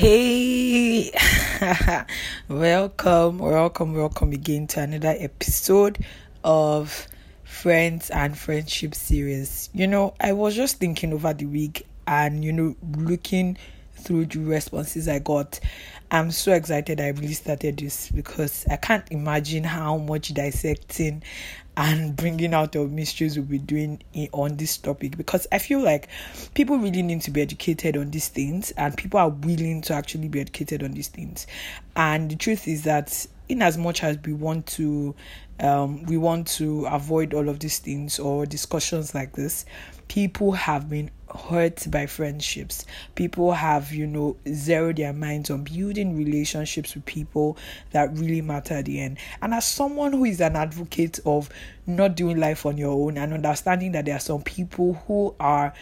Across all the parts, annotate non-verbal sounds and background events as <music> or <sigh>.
Hey, <laughs> welcome, welcome, welcome again to another episode of Friends and Friendship series. You know, I was just thinking over the week and, you know, looking through the responses I got. I'm so excited I really started this because I can't imagine how much dissecting and bringing out of mysteries we'll be doing in, on this topic because I feel like people really need to be educated on these things and people are willing to actually be educated on these things. And the truth is that in as much as we want to um, we want to avoid all of these things or discussions like this people have been hurt by friendships people have you know zeroed their minds on building relationships with people that really matter at the end and as someone who is an advocate of not doing life on your own and understanding that there are some people who are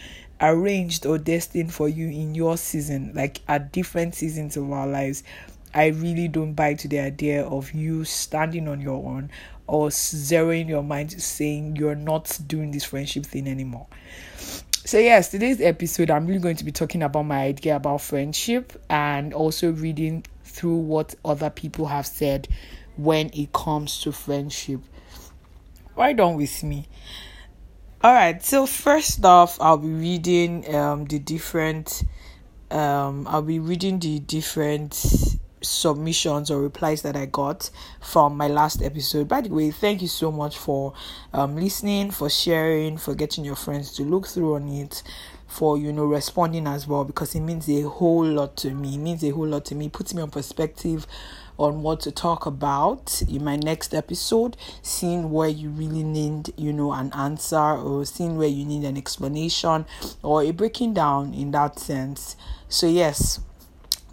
arranged or destined for you in your season like at different seasons of our lives I really don't buy to the idea of you standing on your own or zeroing your mind saying you're not doing this friendship thing anymore. So, yes, today's episode, I'm really going to be talking about my idea about friendship and also reading through what other people have said when it comes to friendship. Right on with me. All right, so first off, I'll be reading um, the different, um, I'll be reading the different submissions or replies that I got from my last episode. By the way, thank you so much for um, listening, for sharing, for getting your friends to look through on it, for you know responding as well because it means a whole lot to me. It means a whole lot to me. It puts me on perspective on what to talk about in my next episode, seeing where you really need, you know, an answer or seeing where you need an explanation or a breaking down in that sense. So yes,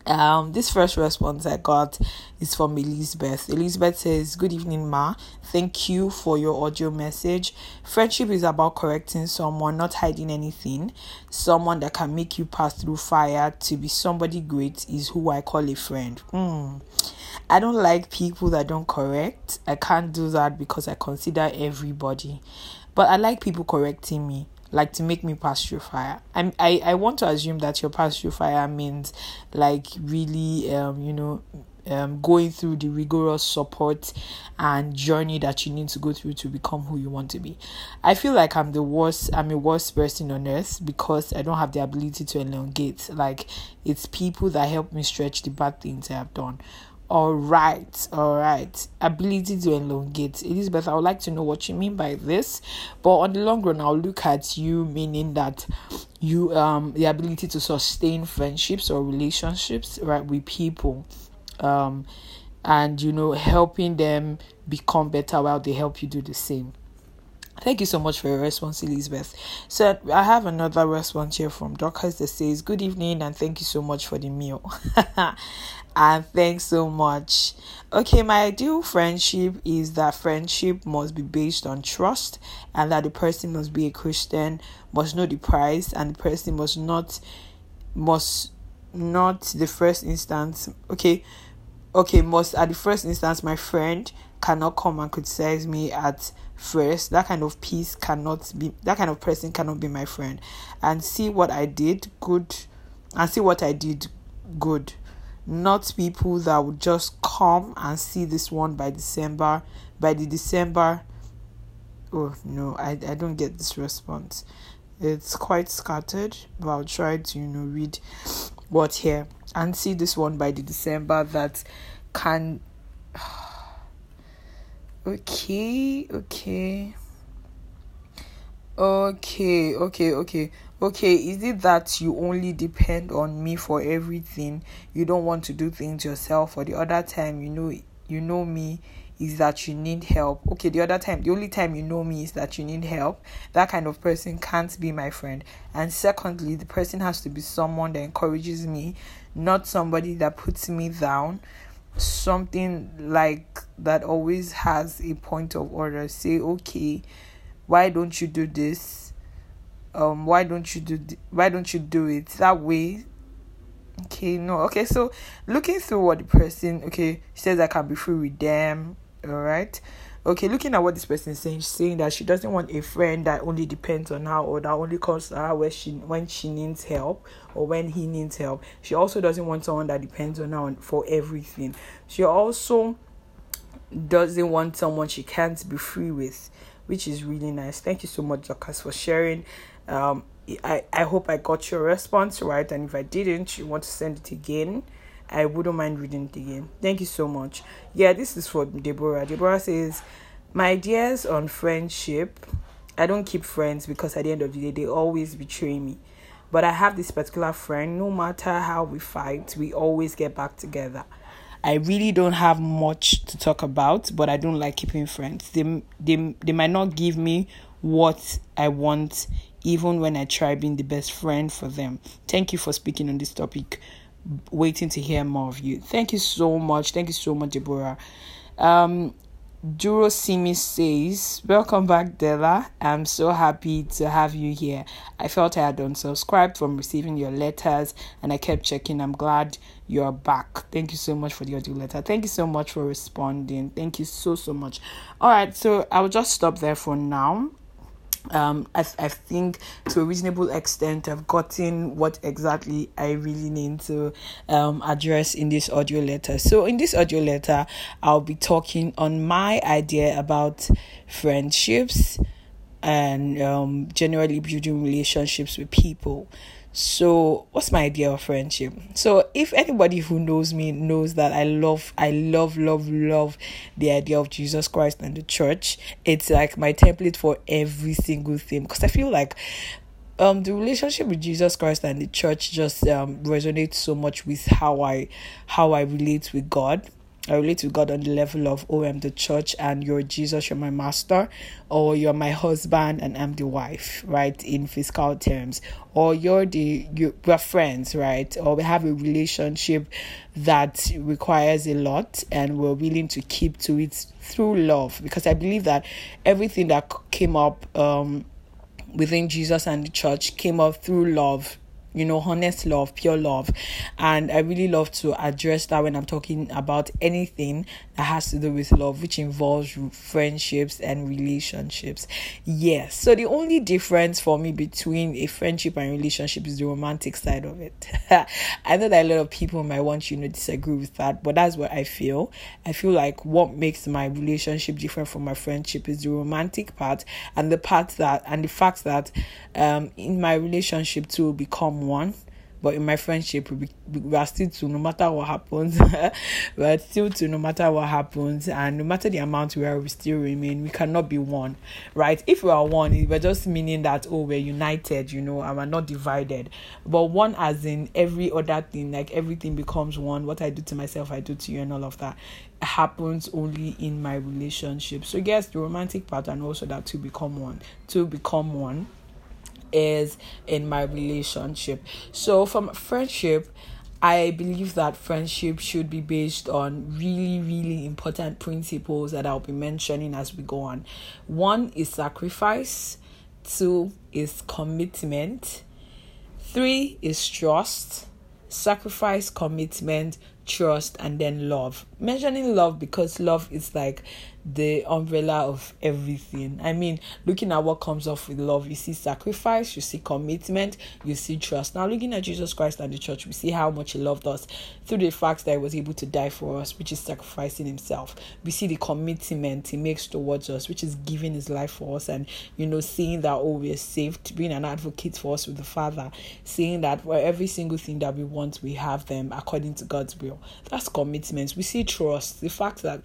um, this first response I got is from Elizabeth. Elizabeth says, Good evening, Ma. Thank you for your audio message. Friendship is about correcting someone, not hiding anything. Someone that can make you pass through fire to be somebody great is who I call a friend. Hmm. I don't like people that don't correct. I can't do that because I consider everybody. But I like people correcting me like to make me pass through fire. I'm, I I want to assume that your pass through fire means like really um you know um going through the rigorous support and journey that you need to go through to become who you want to be. I feel like I'm the worst I'm a worst person on earth because I don't have the ability to elongate. Like it's people that help me stretch the bad things I have done all right, all right. Ability to elongate. Elizabeth, I would like to know what you mean by this. But on the long run, I'll look at you meaning that you um the ability to sustain friendships or relationships right with people. Um and you know helping them become better while they help you do the same. Thank you so much for your response, Elizabeth. So I have another response here from Dorcas that says, Good evening and thank you so much for the meal. <laughs> and thanks so much. Okay, my ideal friendship is that friendship must be based on trust and that the person must be a Christian, must know the price, and the person must not must not the first instance okay okay must at the first instance my friend cannot come and criticize me at first. That kind of peace cannot be that kind of person cannot be my friend. And see what i did good and see what i did good not people that would just come and see this one by december by the december oh no i, I don't get this response it's quite scattered but i'll try to you know read what here and see this one by the december that can <sighs> Okay, okay. Okay, okay, okay. Okay, is it that you only depend on me for everything? You don't want to do things yourself or the other time you know you know me is that you need help. Okay, the other time, the only time you know me is that you need help. That kind of person can't be my friend. And secondly, the person has to be someone that encourages me, not somebody that puts me down something like that always has a point of order say okay why don't you do this um why don't you do why don't you do it that way okay no okay so looking through what the person okay says i can be free with them all right okay, looking at what this person is saying, she's saying that she doesn't want a friend that only depends on her or that only to her when she when she needs help or when he needs help. She also doesn't want someone that depends on her for everything. She also doesn't want someone she can't be free with, which is really nice. Thank you so much, Dorcas, for sharing. Um, I, I hope I got your response right, and if I didn't, you want to send it again. I wouldn't mind reading it again. Thank you so much. Yeah, this is for Deborah. Deborah says, My ideas on friendship. I don't keep friends because at the end of the day, they always betray me. But I have this particular friend, no matter how we fight, we always get back together. I really don't have much to talk about, but I don't like keeping friends. They, they, they might not give me what I want, even when I try being the best friend for them. Thank you for speaking on this topic waiting to hear more of you. Thank you so much. Thank you so much, Deborah. Um, Duro Simi says, Welcome back, Della. I'm so happy to have you here. I felt I had unsubscribed from receiving your letters and I kept checking. I'm glad you're back. Thank you so much for the audio letter. Thank you so much for responding. Thank you so, so much. All right, so I'll just stop there for now um I, I think to a reasonable extent i've gotten what exactly i really need to um address in this audio letter. So in this audio letter i'll be talking on my idea about friendships and um generally building relationships with people so, what's my idea of friendship? So, if anybody who knows me knows that I love, I love, love, love the idea of Jesus Christ and the church, it's like my template for every single thing because I feel like um the relationship with Jesus Christ and the church just um resonates so much with how I how I relate with God I relate to God on the level of, oh, I'm the church and you're Jesus, you're my master, or you're my husband and I'm the wife, right? In physical terms, or you're the you, we're friends, right? Or we have a relationship that requires a lot and we're willing to keep to it through love, because I believe that everything that came up um, within Jesus and the church came up through love you know, honest love, pure love. And I really love to address that when I'm talking about anything that has to do with love, which involves friendships and relationships. Yes. So the only difference for me between a friendship and relationship is the romantic side of it. <laughs> I know that a lot of people might want you to disagree with that, but that's what I feel. I feel like what makes my relationship different from my friendship is the romantic part and the part that and the fact that um in my relationship to become one but in my friendship we, we are still two no matter what happens. <laughs> We are still two no matter what happens. And no matter the amount we are we still remain. We cannot be one right? If we are one we're just meaning that oh we're united you know and we're not divided. But one as in every other thing like everything becomes one. What i do to myself i do to you and all of that happens only in my relationship. So yes the romantic part and also that to become one. To become one is in my relationship. So, from friendship, I believe that friendship should be based on really, really important principles that I'll be mentioning as we go on. One is sacrifice, two is commitment, three is trust, sacrifice, commitment, trust, and then love. Mentioning love because love is like the umbrella of everything. I mean, looking at what comes off with love, you see sacrifice, you see commitment, you see trust. Now, looking at Jesus Christ and the church, we see how much He loved us through the fact that He was able to die for us, which is sacrificing Himself. We see the commitment He makes towards us, which is giving His life for us, and you know, seeing that oh, we're saved, being an advocate for us with the Father, seeing that for every single thing that we want, we have them according to God's will. That's commitment. We see trust, the fact that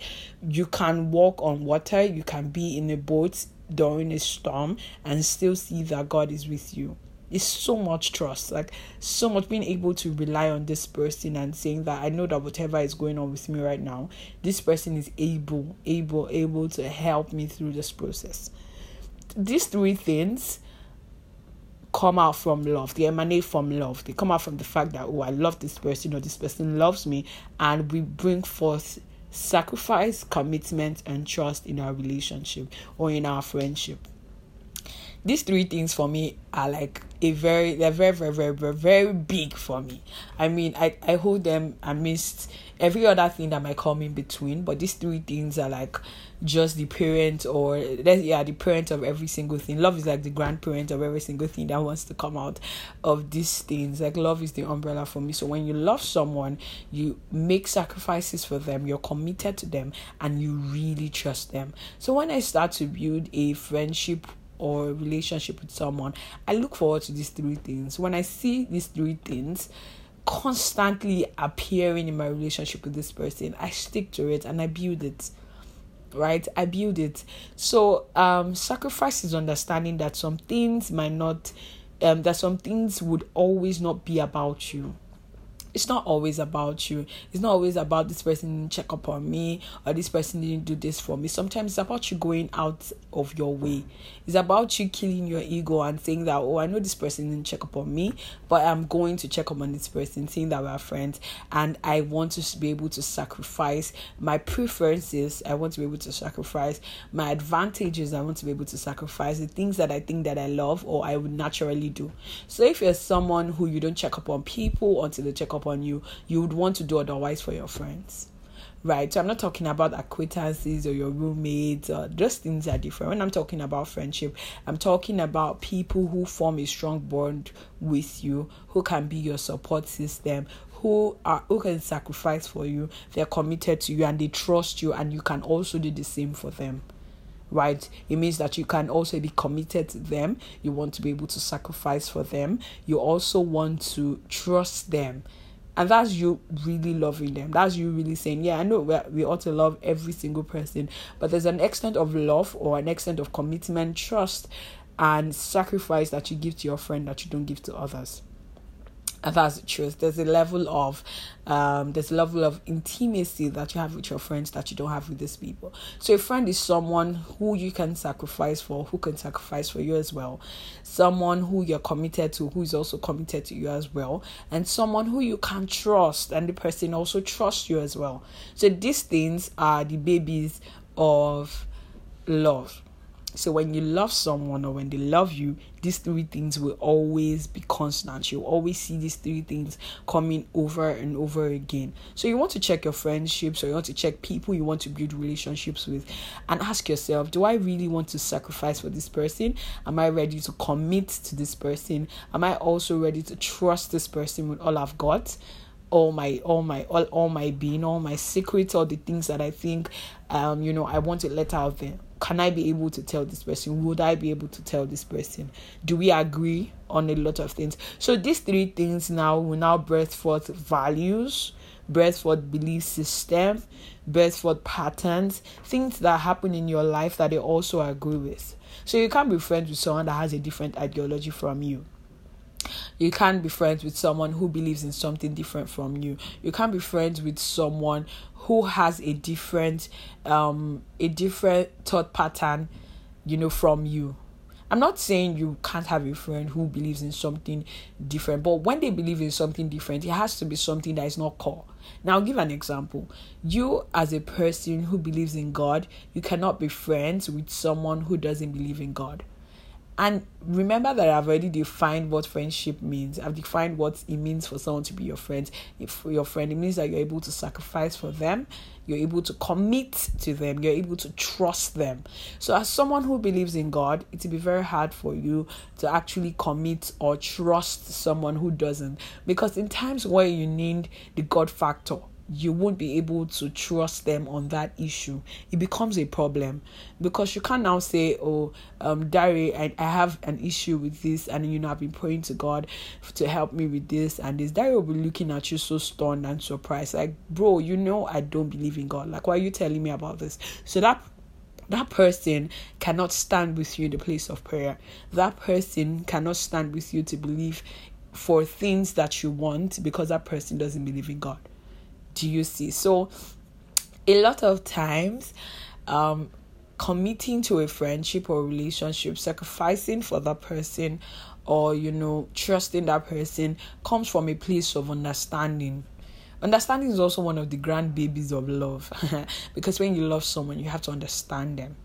you can walk walk on water, you can be in a boat during a storm and still see that God is with you. It's so much trust, like so much being able to rely on this person and saying that I know that whatever is going on with me right now, this person is able, able, able to help me through this process. These three things come out from love. They emanate from love. They come out from the fact that, oh, I love this person or this person loves me. And we bring forth sacrifice, commitment, and trust in our relationship or in our friendship. these three things for me are like a very they're very very very very very big for me i mean i i hold them amidst every other thing that might come in between but these three things are like just the parent or yeah the parent of every single thing. Love is like the grandparent of every single thing that wants to come out of these things. Like love is the umbrella for me. So when you love someone you make sacrifices for them you're committed to them and you really trust them. So when i start to build a friendship or relationship with someone, I look forward to these three things. When I see these three things constantly appearing in my relationship with this person, I stick to it and I build it. Right? I build it. So um sacrifice is understanding that some things might not um that some things would always not be about you it's not always about you. It's not always about this person check up on me or this person didn't do this for me. Sometimes it's about you going out of your way. It's about you killing your ego and saying that, oh, I know this person didn't check up on me, but I'm going to check up on this person, saying that we're friends and I want to be able to sacrifice my preferences. I want to be able to sacrifice my advantages. I want to be able to sacrifice the things that I think that I love or I would naturally do. So if you're someone who you don't check up on people until they check up on you, you would want to do otherwise for your friends. Right, so I'm not talking about acquaintances or your roommates, or those things are different. When I'm talking about friendship, I'm talking about people who form a strong bond with you, who can be your support system, who are who can sacrifice for you, they're committed to you and they trust you, and you can also do the same for them right? It means that you can also be committed to them. You want to be able to sacrifice for them. You also want to trust them and that's you really loving them. That's you really saying yeah i know we, ought to love every single person but there's an extent of love or an extent of commitment trust and sacrifice that you give to your friend that you don't give to others and that's the truth. There's a level of um there's a level of intimacy that you have with your friends that you don't have with these people. So a friend is someone who you can sacrifice for who can sacrifice for you as well. Someone who you're committed to who is also committed to you as well. And someone who you can trust and the person also trusts you as well. So these things are the babies of love so when you love someone or when they love you, these three things will always be constant. You'll always see these three things coming over and over again. So you want to check your friendships or you want to check people you want to build relationships with and ask yourself, do I really want to sacrifice for this person? Am I ready to commit to this person? Am I also ready to trust this person with all I've got? all my all my all, all my being all my secrets all the things that i think um you know i want to let out there can I be able to tell this person? Would I be able to tell this person? Do we agree on a lot of things? So these three things now will now birth forth values, birth forth belief system, birth forth patterns, things that happen in your life that they also agree with. So you can't be friends with someone that has a different ideology from you. You can't be friends with someone who believes in something different from you. You can't be friends with someone who has a different um a different thought pattern you know from you. I'm not saying you can't have a friend who believes in something different but when they believe in something different it has to be something that is not core. Now I'll give an example. You as a person who believes in god you cannot be friends with someone who doesn't believe in god and remember that I've already defined what friendship means. I've defined what it means for someone to be your friend. If your friend, it means that you're able to sacrifice for them, you're able to commit to them, you're able to trust them. So, as someone who believes in God, it will be very hard for you to actually commit or trust someone who doesn't. Because in times where you need the God factor, you won't be able to trust them on that issue. It becomes a problem because you can't now say, Oh, um, Dari, I, I have an issue with this, and you know, I've been praying to God to help me with this and this. Dari will be looking at you so stunned and surprised, like, Bro, you know, I don't believe in God. Like, why are you telling me about this? So that that person cannot stand with you in the place of prayer. That person cannot stand with you to believe for things that you want because that person doesn't believe in God do you see? So, a lot of times, um, committing to a friendship or relationship, sacrificing for that person, or you know, trusting that person comes from a place of understanding. Understanding is also one of the grand babies of love <laughs> because when you love someone, you have to understand them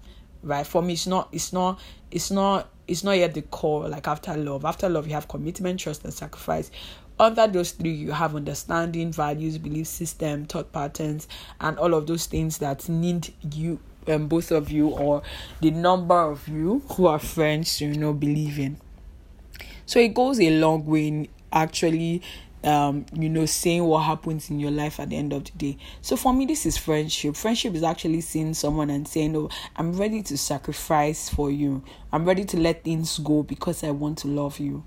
right for me it's not it's not it's not it's not yet the core like after love after love you have commitment trust and sacrifice under those three you have understanding values belief system thought patterns and all of those things that need you um, both of you or the number of you who are friends you know believe in so it goes a long way in actually um, you know, saying what happens in your life at the end of the day. So for me, this is friendship. Friendship is actually seeing someone and saying, Oh, I'm ready to sacrifice for you. I'm ready to let things go because I want to love you.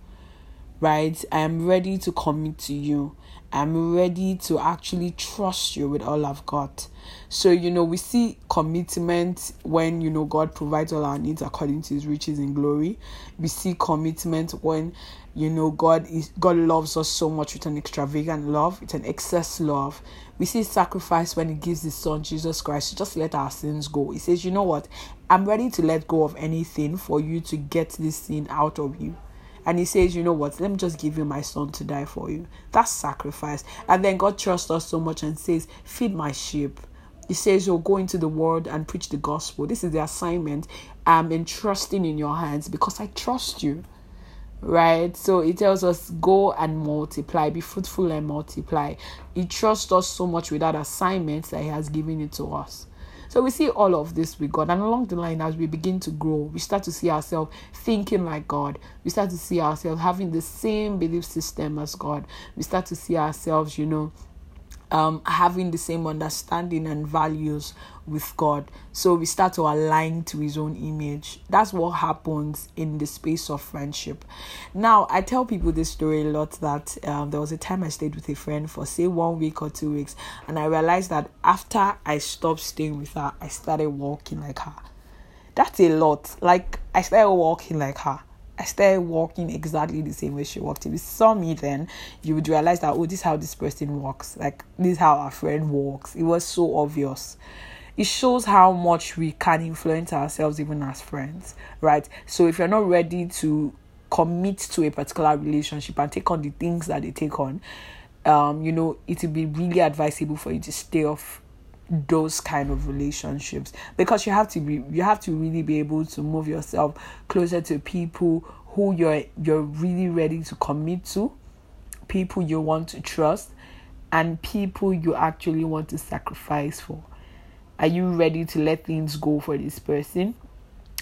Right? I am ready to commit to you. I'm ready to actually trust you with all I've got. So, you know, we see commitment when, you know, God provides all our needs according to his riches in glory. We see commitment when, you know, God is God loves us so much with an extravagant love, with an excess love. We see sacrifice when he gives his son Jesus Christ to just let our sins go. He says, you know what? I'm ready to let go of anything for you to get this sin out of you and he says, You know what? Let me just give you my son to die for you. That's sacrifice. And then God trusts us so much and says, Feed my sheep. He says, You'll go into the world and preach the gospel. This is the assignment um, I'm entrusting in your hands because I trust you. Right? So it tells us, Go and multiply, be fruitful and multiply. He trusts us so much with that assignment that He has given it to us. So we see all of this with God. And along the line, as we begin to grow, we start to see ourselves thinking like God. We start to see ourselves having the same belief system as God. We start to see ourselves, you know, um, having the same understanding and values with God. So we start to align to His own image. That's what happens in the space of friendship. Now, I tell people this story a lot that um, there was a time I stayed with a friend for, say, one week or two weeks, and I realized that after I stopped staying with her, I started walking like her. That's a lot. Like, I started walking like her. I started walking exactly the same way she walked. If you saw me then, you would realize that, oh, this is how this person walks. Like, this is how our friend walks. It was so obvious. It shows how much we can influence ourselves even as friends, right? So, if you're not ready to commit to a particular relationship and take on the things that they take on, um, you know, it would be really advisable for you to stay off those kind of relationships. Because you have to be you have to really be able to move yourself closer to people who you're you're really ready to commit to people you want to trust and people you actually want to sacrifice for. Are you ready to let things go for this person?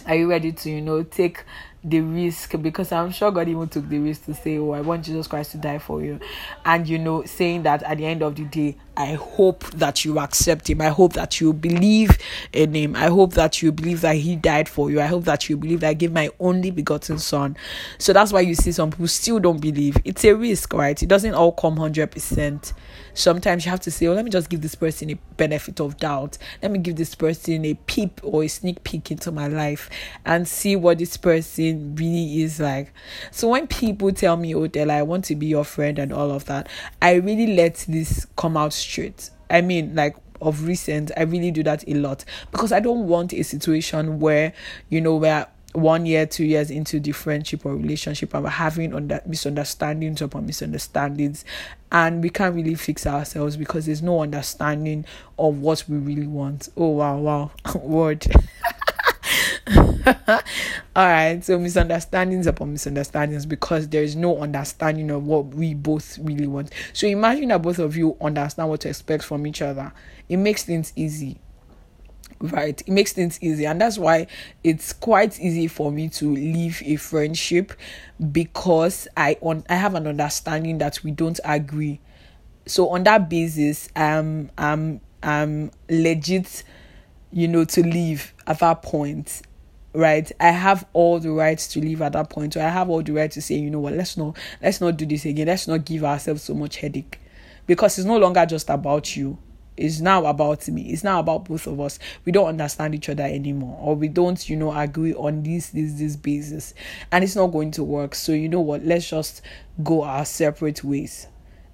Are you ready to you know take the risk because I'm sure God even took the risk to say, Oh, I want Jesus Christ to die for you. And you know, saying that at the end of the day, I hope that you accept him. I hope that you believe in him. I hope that you believe that he died for you. I hope that you believe that I gave my only begotten son. So that's why you see some people still don't believe. It's a risk, right? It doesn't all come 100%. Sometimes you have to say, Oh, let me just give this person a benefit of doubt. Let me give this person a peep or a sneak peek into my life and see what this person really is like. So when people tell me, Oh, Della, I want to be your friend and all of that, I really let this come out straight. I mean, like of recent, I really do that a lot because I don't want a situation where, you know, where one year, two years into the friendship or relationship, and we're having under misunderstandings upon misunderstandings, and we can't really fix ourselves because there's no understanding of what we really want. Oh wow, wow, <laughs> word. <laughs> <laughs> All right, so misunderstandings upon misunderstandings because there is no understanding of what we both really want. So imagine that both of you understand what to expect from each other. It makes things easy. Right, it makes things easy, and that's why it's quite easy for me to leave a friendship because I on I have an understanding that we don't agree. So on that basis, um, I'm I'm legit, you know, to leave at that point right i have all the rights to leave at that point. So i have all the right to say you know what let's not let's not do this again. Let's not give ourselves so much headache. Because it's no longer just about you. It's now about me. It's now about both of us. We don't understand each other anymore. Or we don't you know agree on this this this basis. And it's not going to work. So you know what? Let's just go our separate ways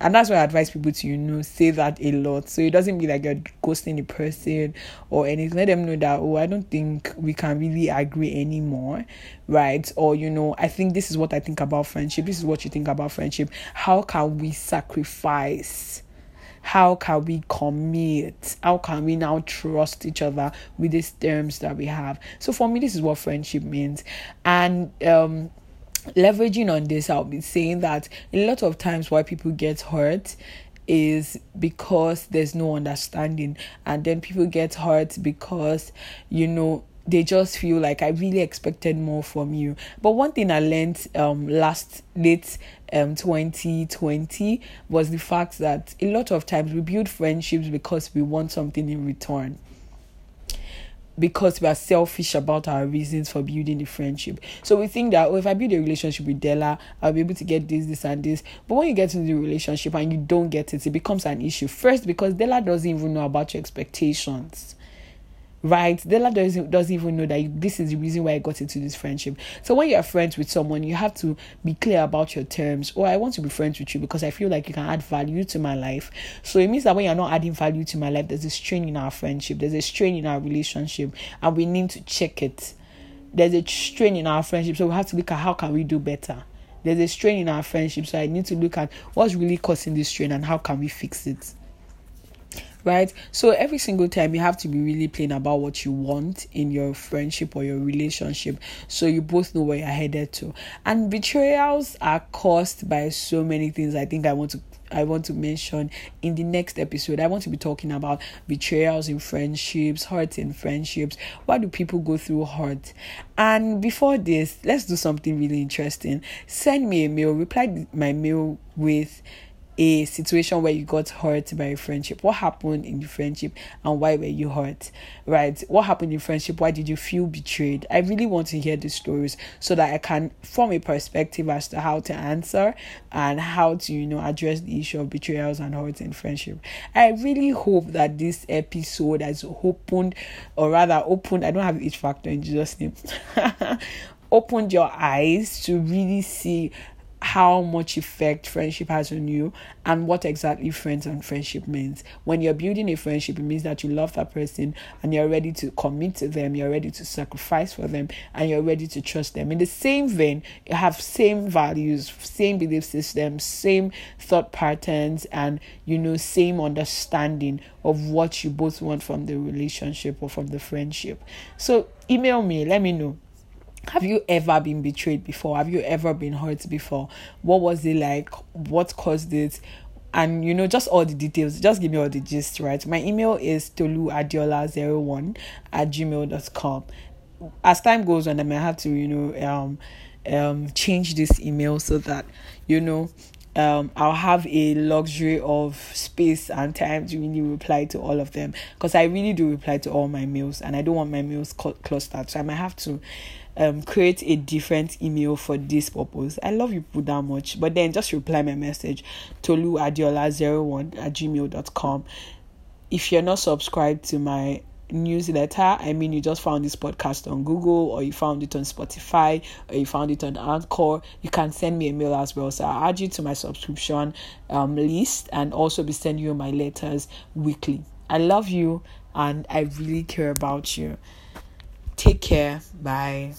and that's why I advise people to, you know, say that a lot. So it doesn't be like you're ghosting the person or anything. Let them know that, oh, I don't think we can really agree anymore. Right. Or, you know, I think this is what I think about friendship. This is what you think about friendship. How can we sacrifice? how can we commit? How can we now trust each other with these terms that we have? So for me, this is what friendship means. And um leveraging on this, I'll be saying that a lot of times why people get hurt is because there's no understanding and then people get hurt because you know they just feel like I really expected more from you. But one thing I learned um last late um 2020 was the fact that a lot of times we build friendships because we want something in return because we are selfish about our reasons for building the friendship. So we think that, oh, if I build a relationship with Della, I'll be able to get this, this, and this. But when you get into the relationship and you don't get it, it becomes an issue. First, because Della doesn't even know about your expectations right? Della doesn't doesn't even know that this is the reason why I got into this friendship. So when you're friends with someone, you have to be clear about your terms. Or oh, I want to be friends with you because I feel like you can add value to my life. So it means that when you're not adding value to my life, there's a strain in our friendship, there's a strain in our relationship, and we need to check it. There's a strain in our friendship, so we have to look at how can we do better. There's a strain in our friendship, so I need to look at what's really causing this strain and how can we fix it right? So every single time you have to be really plain about what you want in your friendship or your relationship so you both know where you're headed to. And betrayals are caused by so many things. I think I want to I want to mention in the next episode. I want to be talking about betrayals in friendships, hurt in friendships. Why do people go through hurt? And before this, let's do something really interesting. Send me a mail, reply my mail with a situation where you got hurt by a friendship. What happened in the friendship and why were you hurt? Right? What happened in friendship? Why did you feel betrayed? I really want to hear the stories so that I can form a perspective as to how to answer and how to, you know, address the issue of betrayals and hurt in friendship. I really hope that this episode has opened, or rather, opened, I don't have each factor in Jesus' name. <laughs> opened your eyes to really see how much effect friendship has on you and what exactly friends and friendship means. When you're building a friendship, it means that you love that person and you're ready to commit to them, you're ready to sacrifice for them, and you're ready to trust them. In the same vein, you have same values, same belief systems, same thought patterns, and you know, same understanding of what you both want from the relationship or from the friendship. So email me, let me know have you ever been betrayed before? Have you ever been hurt before? What was it like? What caused it? And you know, just all the details. Just give me all the gist, right? My email is toluadiola01 at gmail.com. As time goes on, I may have to, you know, um um change this email so that you know um, I'll have a luxury of space and time to really reply to all of them because I really do reply to all my mails and I don't want my mails clustered. So I might have to um create a different email for this purpose. I love you people that much. But then just reply my message Tolu Adiola01 at gmail.com. If you're not subscribed to my newsletter, I mean you just found this podcast on Google or you found it on Spotify or you found it on Anchor, you can send me a mail as well. So I'll add you to my subscription um list and also be sending you my letters weekly. I love you and I really care about you. Take care. Bye.